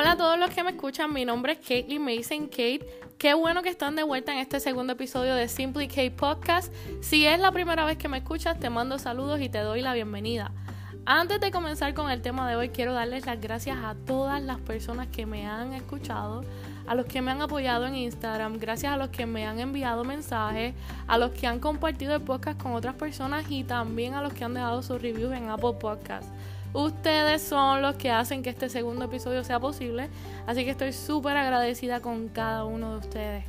Hola a todos los que me escuchan, mi nombre es Caitlin Mason Kate. Qué bueno que están de vuelta en este segundo episodio de Simply Kate Podcast. Si es la primera vez que me escuchas, te mando saludos y te doy la bienvenida. Antes de comenzar con el tema de hoy, quiero darles las gracias a todas las personas que me han escuchado, a los que me han apoyado en Instagram, gracias a los que me han enviado mensajes, a los que han compartido el podcast con otras personas y también a los que han dejado sus reviews en Apple Podcasts. Ustedes son los que hacen que este segundo episodio sea posible, así que estoy súper agradecida con cada uno de ustedes.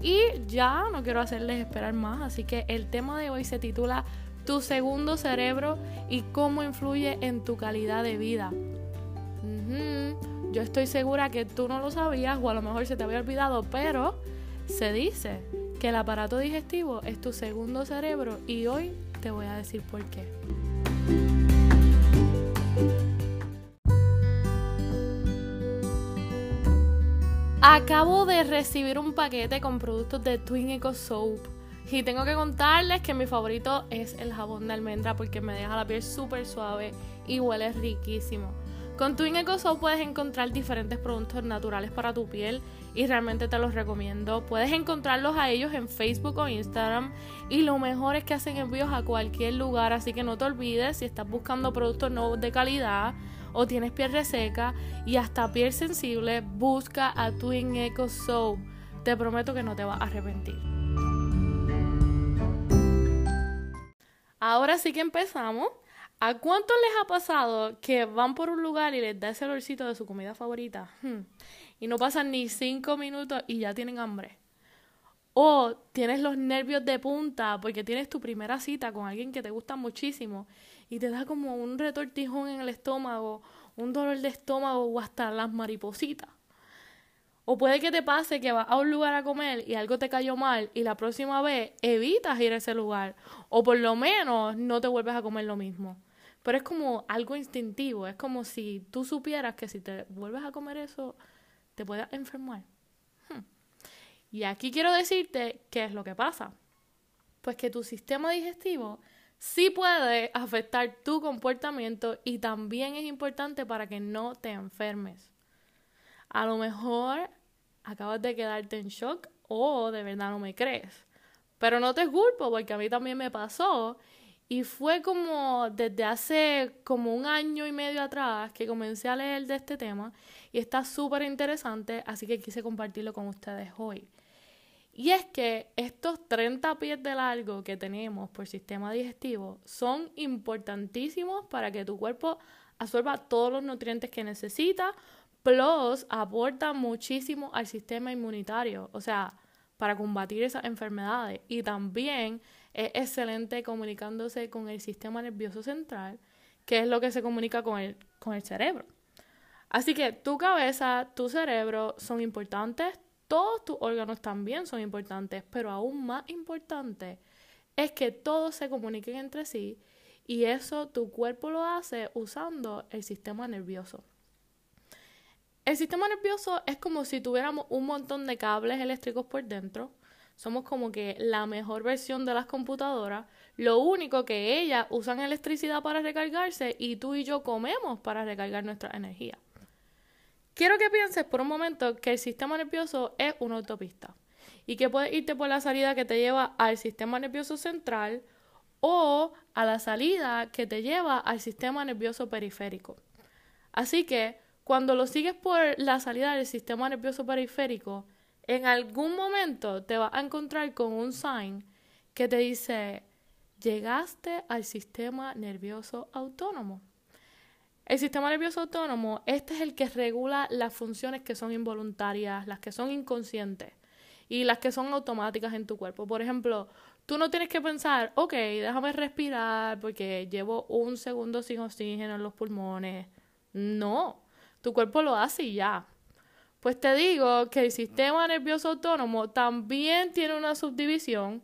Y ya no quiero hacerles esperar más, así que el tema de hoy se titula Tu segundo cerebro y cómo influye en tu calidad de vida. Yo estoy segura que tú no lo sabías o a lo mejor se te había olvidado, pero se dice que el aparato digestivo es tu segundo cerebro y hoy te voy a decir por qué. Acabo de recibir un paquete con productos de Twin Eco Soap. Y tengo que contarles que mi favorito es el jabón de almendra porque me deja la piel súper suave y huele riquísimo. Con Twin Eco Soap puedes encontrar diferentes productos naturales para tu piel y realmente te los recomiendo. Puedes encontrarlos a ellos en Facebook o Instagram y lo mejor es que hacen envíos a cualquier lugar, así que no te olvides si estás buscando productos nuevos de calidad o tienes piel reseca y hasta piel sensible, busca a Twin Eco Soap. Te prometo que no te vas a arrepentir. Ahora sí que empezamos. ¿A cuántos les ha pasado que van por un lugar y les da ese olorcito de su comida favorita? Hmm. Y no pasan ni cinco minutos y ya tienen hambre. O tienes los nervios de punta porque tienes tu primera cita con alguien que te gusta muchísimo y te da como un retortijón en el estómago, un dolor de estómago o hasta las maripositas. O puede que te pase que vas a un lugar a comer y algo te cayó mal y la próxima vez evitas ir a ese lugar. O por lo menos no te vuelves a comer lo mismo. Pero es como algo instintivo. Es como si tú supieras que si te vuelves a comer eso, te puedes enfermar. Hmm. Y aquí quiero decirte qué es lo que pasa. Pues que tu sistema digestivo sí puede afectar tu comportamiento y también es importante para que no te enfermes. A lo mejor acabas de quedarte en shock o de verdad no me crees. Pero no te culpo porque a mí también me pasó y fue como desde hace como un año y medio atrás que comencé a leer de este tema y está súper interesante, así que quise compartirlo con ustedes hoy. Y es que estos 30 pies de largo que tenemos por sistema digestivo son importantísimos para que tu cuerpo absorba todos los nutrientes que necesita, plus aporta muchísimo al sistema inmunitario, o sea, para combatir esas enfermedades. Y también es excelente comunicándose con el sistema nervioso central, que es lo que se comunica con el, con el cerebro. Así que tu cabeza, tu cerebro son importantes, todos tus órganos también son importantes, pero aún más importante es que todos se comuniquen entre sí y eso tu cuerpo lo hace usando el sistema nervioso. El sistema nervioso es como si tuviéramos un montón de cables eléctricos por dentro. Somos como que la mejor versión de las computadoras. Lo único que ellas usan electricidad para recargarse y tú y yo comemos para recargar nuestra energía. Quiero que pienses por un momento que el sistema nervioso es una autopista y que puedes irte por la salida que te lleva al sistema nervioso central o a la salida que te lleva al sistema nervioso periférico. Así que cuando lo sigues por la salida del sistema nervioso periférico, en algún momento te vas a encontrar con un sign que te dice llegaste al sistema nervioso autónomo. El sistema nervioso autónomo, este es el que regula las funciones que son involuntarias, las que son inconscientes y las que son automáticas en tu cuerpo. Por ejemplo, tú no tienes que pensar, ok, déjame respirar porque llevo un segundo sin oxígeno en los pulmones. No, tu cuerpo lo hace y ya. Pues te digo que el sistema nervioso autónomo también tiene una subdivisión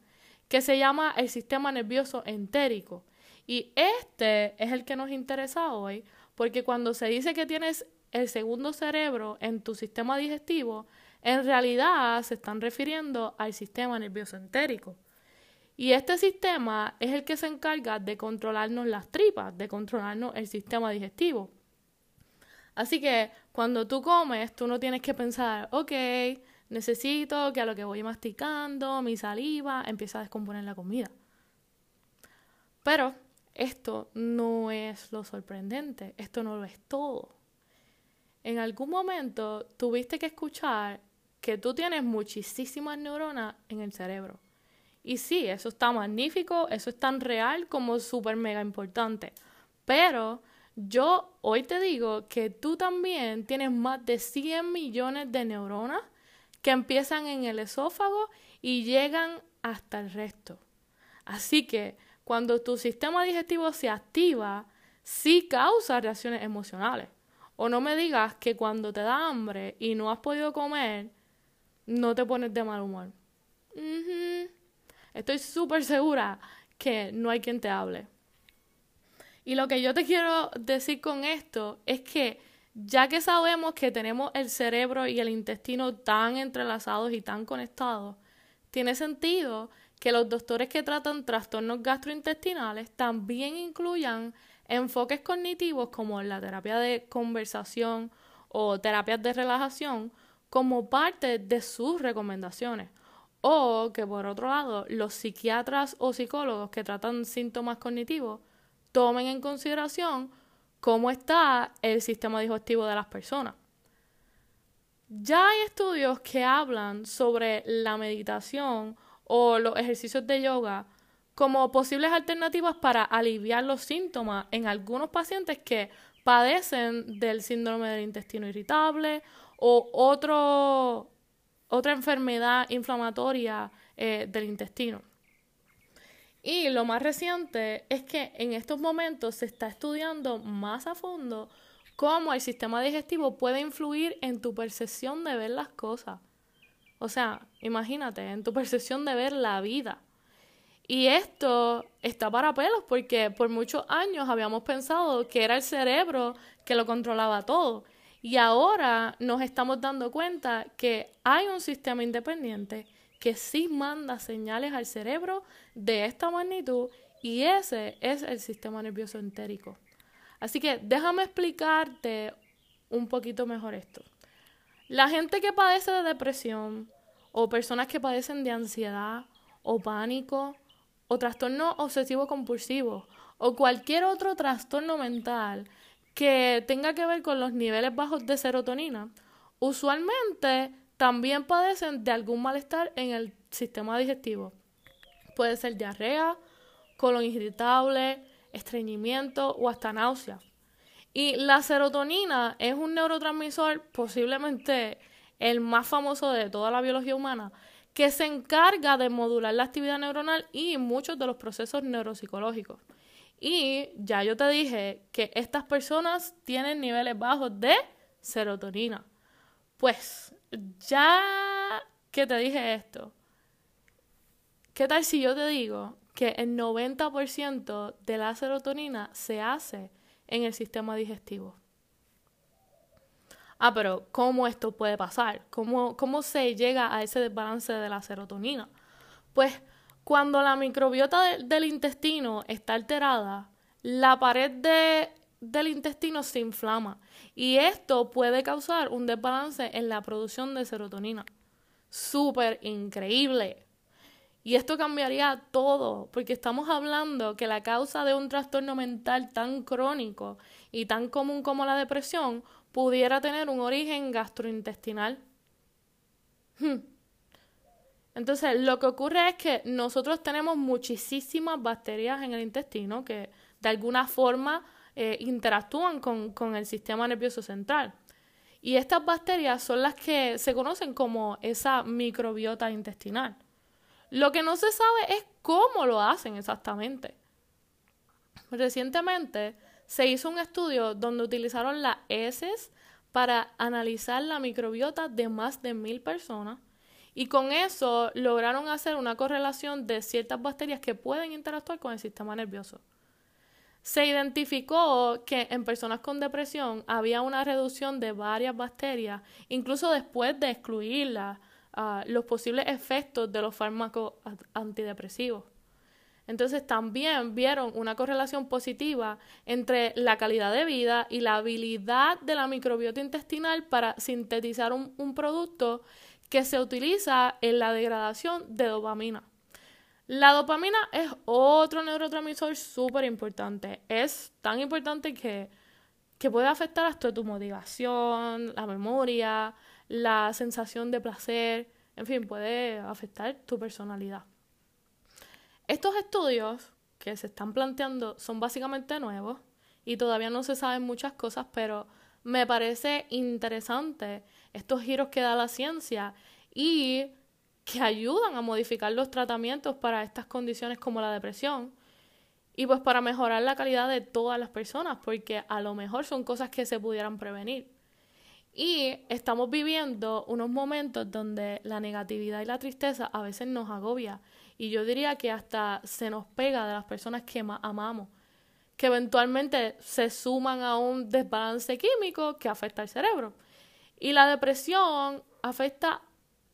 que se llama el sistema nervioso entérico. Y este es el que nos interesa hoy porque cuando se dice que tienes el segundo cerebro en tu sistema digestivo, en realidad se están refiriendo al sistema nervioso entérico. Y este sistema es el que se encarga de controlarnos las tripas, de controlarnos el sistema digestivo. Así que cuando tú comes, tú no tienes que pensar, ok, necesito que a lo que voy masticando, mi saliva, empiece a descomponer la comida. Pero esto no es lo sorprendente, esto no lo es todo. En algún momento tuviste que escuchar que tú tienes muchísimas neuronas en el cerebro. Y sí, eso está magnífico, eso es tan real como súper mega importante. Pero yo hoy te digo que tú también tienes más de 100 millones de neuronas que empiezan en el esófago y llegan hasta el resto. Así que cuando tu sistema digestivo se activa, sí causa reacciones emocionales. O no me digas que cuando te da hambre y no has podido comer, no te pones de mal humor. Estoy súper segura que no hay quien te hable. Y lo que yo te quiero decir con esto es que ya que sabemos que tenemos el cerebro y el intestino tan entrelazados y tan conectados, tiene sentido que los doctores que tratan trastornos gastrointestinales también incluyan enfoques cognitivos como la terapia de conversación o terapias de relajación como parte de sus recomendaciones. O que por otro lado, los psiquiatras o psicólogos que tratan síntomas cognitivos tomen en consideración cómo está el sistema digestivo de las personas. Ya hay estudios que hablan sobre la meditación o los ejercicios de yoga como posibles alternativas para aliviar los síntomas en algunos pacientes que padecen del síndrome del intestino irritable o otro, otra enfermedad inflamatoria eh, del intestino. Y lo más reciente es que en estos momentos se está estudiando más a fondo cómo el sistema digestivo puede influir en tu percepción de ver las cosas. O sea, imagínate, en tu percepción de ver la vida. Y esto está para pelos porque por muchos años habíamos pensado que era el cerebro que lo controlaba todo. Y ahora nos estamos dando cuenta que hay un sistema independiente que sí manda señales al cerebro de esta magnitud y ese es el sistema nervioso entérico. Así que déjame explicarte un poquito mejor esto. La gente que padece de depresión o personas que padecen de ansiedad o pánico o trastorno obsesivo compulsivo o cualquier otro trastorno mental que tenga que ver con los niveles bajos de serotonina, usualmente también padecen de algún malestar en el sistema digestivo. Puede ser diarrea, colon irritable, estreñimiento o hasta náusea. Y la serotonina es un neurotransmisor posiblemente el más famoso de toda la biología humana, que se encarga de modular la actividad neuronal y muchos de los procesos neuropsicológicos. Y ya yo te dije que estas personas tienen niveles bajos de serotonina. Pues ya que te dije esto, ¿qué tal si yo te digo que el 90% de la serotonina se hace en el sistema digestivo? Ah, pero ¿cómo esto puede pasar? ¿Cómo, cómo se llega a ese desbalance de la serotonina? Pues cuando la microbiota del intestino está alterada, la pared de del intestino se inflama y esto puede causar un desbalance en la producción de serotonina. Súper increíble. Y esto cambiaría todo, porque estamos hablando que la causa de un trastorno mental tan crónico y tan común como la depresión pudiera tener un origen gastrointestinal. Hmm. Entonces, lo que ocurre es que nosotros tenemos muchísimas bacterias en el intestino que de alguna forma eh, interactúan con, el sistema nervioso central. Y estas bacterias son las que se conocen como esa microbiota intestinal. Lo que no se sabe es cómo lo hacen exactamente. Recientemente se hizo un estudio donde utilizaron las heces para analizar la microbiota de más de mil personas y con eso lograron hacer una correlación de ciertas bacterias que pueden interactuar con el sistema nervioso. Se identificó que en personas con depresión había una reducción de varias bacterias, incluso después de los posibles efectos de los fármacos antidepresivos. Entonces también vieron una correlación positiva entre la calidad de vida y la habilidad de la microbiota intestinal para sintetizar un, un producto que se utiliza en la degradación de dopamina. La dopamina es otro neurotransmisor súper importante. Es tan importante que, que puede afectar hasta tu motivación, la memoria, la sensación de placer, en fin, puede afectar tu personalidad. Estos estudios que se están planteando son básicamente nuevos y todavía no se saben muchas cosas, pero me parece interesante estos giros que da la ciencia y que ayudan a modificar los tratamientos para estas condiciones como la depresión y pues para mejorar la calidad de todas las personas, porque a lo mejor son cosas que se pudieran prevenir. Y estamos viviendo unos momentos donde la negatividad y la tristeza a veces nos agobia y yo diría que hasta se nos pega de las personas que amamos, que eventualmente se suman a un desbalance químico que afecta al cerebro. Y la depresión afecta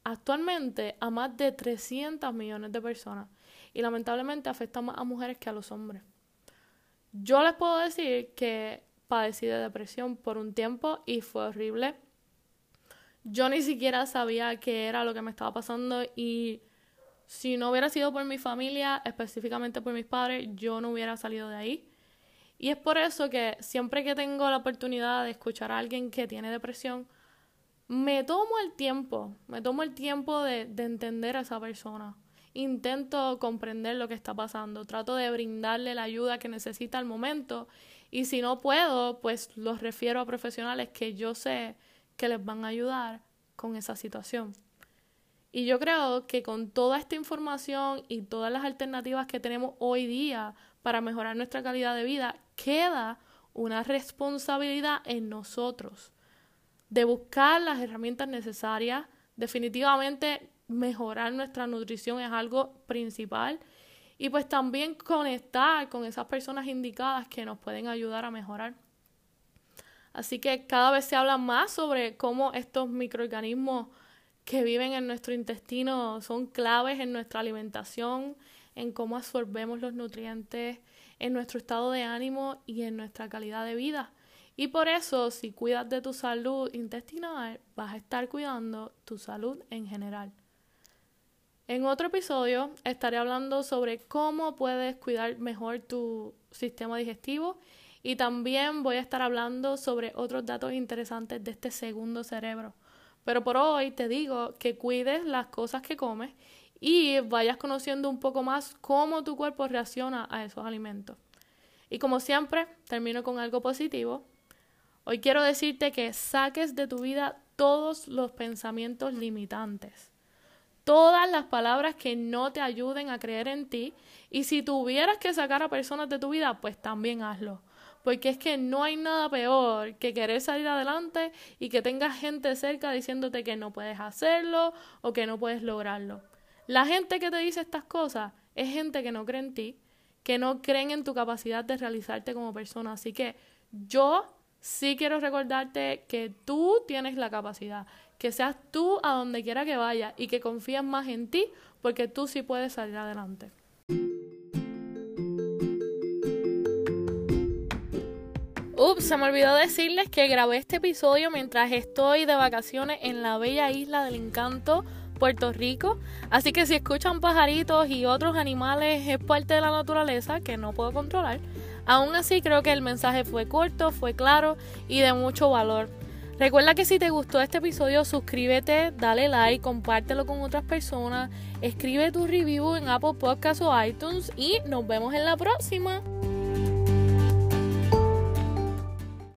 actualmente a más de 300 millones de personas y lamentablemente afecta más a mujeres que a los hombres. Yo les puedo decir que padecí de depresión por un tiempo y fue horrible. Yo ni siquiera sabía qué era lo que me estaba pasando y si no hubiera sido por mi familia, específicamente por mis padres, yo no hubiera salido de ahí. Y es por eso que siempre que tengo la oportunidad de escuchar a alguien que tiene depresión, me tomo el tiempo, me tomo el tiempo de, de entender a esa persona. Intento comprender lo que está pasando, trato de brindarle la ayuda que necesita al momento y si no puedo, pues los refiero a profesionales que yo sé que les van a ayudar con esa situación. Y yo creo que con toda esta información y todas las alternativas que tenemos hoy día para mejorar nuestra calidad de vida, queda una responsabilidad en nosotros de buscar las herramientas necesarias. Definitivamente mejorar nuestra nutrición es algo principal y pues también conectar con esas personas indicadas que nos pueden ayudar a mejorar. Así que cada vez se habla más sobre cómo estos microorganismos que viven en nuestro intestino son claves en nuestra alimentación, en cómo absorbemos los nutrientes, en nuestro estado de ánimo y en nuestra calidad de vida. Y por eso, si cuidas de tu salud intestinal, vas a estar cuidando tu salud en general. En otro episodio estaré hablando sobre cómo puedes cuidar mejor tu sistema digestivo y también voy a estar hablando sobre otros datos interesantes de este segundo cerebro. Pero por hoy te digo que cuides las cosas que comes y vayas conociendo un poco más cómo tu cuerpo reacciona a esos alimentos. Y como siempre, termino con algo positivo Hoy quiero decirte que saques de tu vida todos los pensamientos limitantes, todas las palabras que no te ayuden a creer en ti y si tuvieras que sacar a personas de tu vida, pues también hazlo. Porque es que no hay nada peor que querer salir adelante y que tengas gente cerca diciéndote que no puedes hacerlo o que no puedes lograrlo. La gente que te dice estas cosas es gente que no cree en ti, que no creen en tu capacidad de realizarte como persona. Así que yo sí quiero recordarte que tú tienes la capacidad, que seas tú a donde quiera que vayas y que confíes más en ti porque tú sí puedes salir adelante. Ups, se me olvidó decirles que grabé este episodio mientras estoy de vacaciones en la bella isla del encanto, Puerto Rico. Así que si escuchan pajaritos y otros animales es parte de la naturaleza que no puedo controlar. Aún así creo que el mensaje fue corto, fue claro y de mucho valor. Recuerda que si te gustó este episodio, suscríbete, dale like, compártelo con otras personas, escribe tu review en Apple Podcasts o iTunes y nos vemos en la próxima.